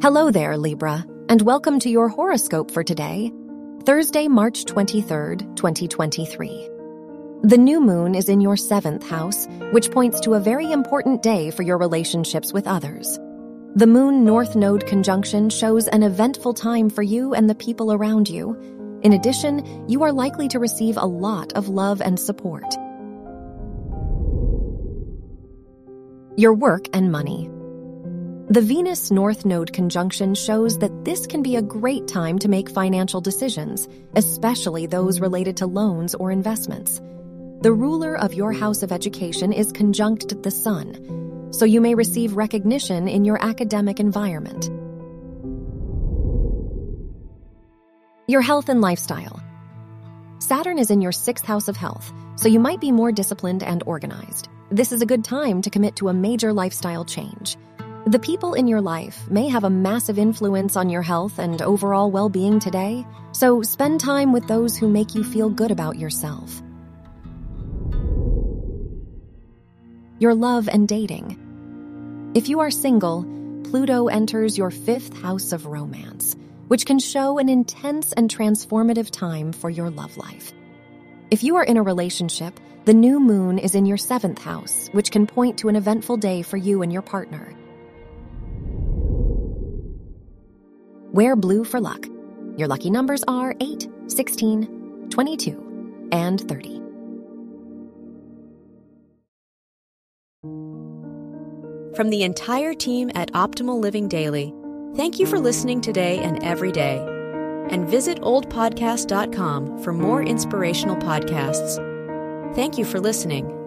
Hello there, Libra, and welcome to your horoscope for today, Thursday, March 23rd, 2023. The new moon is in your seventh house, which points to a very important day for your relationships with others. The moon north node conjunction shows an eventful time for you and the people around you. In addition, you are likely to receive a lot of love and support. Your work and money. The Venus North Node conjunction shows that this can be a great time to make financial decisions, especially those related to loans or investments. The ruler of your house of education is conjunct the Sun, so you may receive recognition in your academic environment. Your health and lifestyle. Saturn is in your sixth house of health, so you might be more disciplined and organized. This is a good time to commit to a major lifestyle change. The people in your life may have a massive influence on your health and overall well being today, so spend time with those who make you feel good about yourself. Your love and dating. If you are single, Pluto enters your fifth house of romance, which can show an intense and transformative time for your love life. If you are in a relationship, the new moon is in your seventh house, which can point to an eventful day for you and your partner. Wear blue for luck. Your lucky numbers are 8, 16, 22, and 30. From the entire team at Optimal Living Daily, thank you for listening today and every day. And visit oldpodcast.com for more inspirational podcasts. Thank you for listening.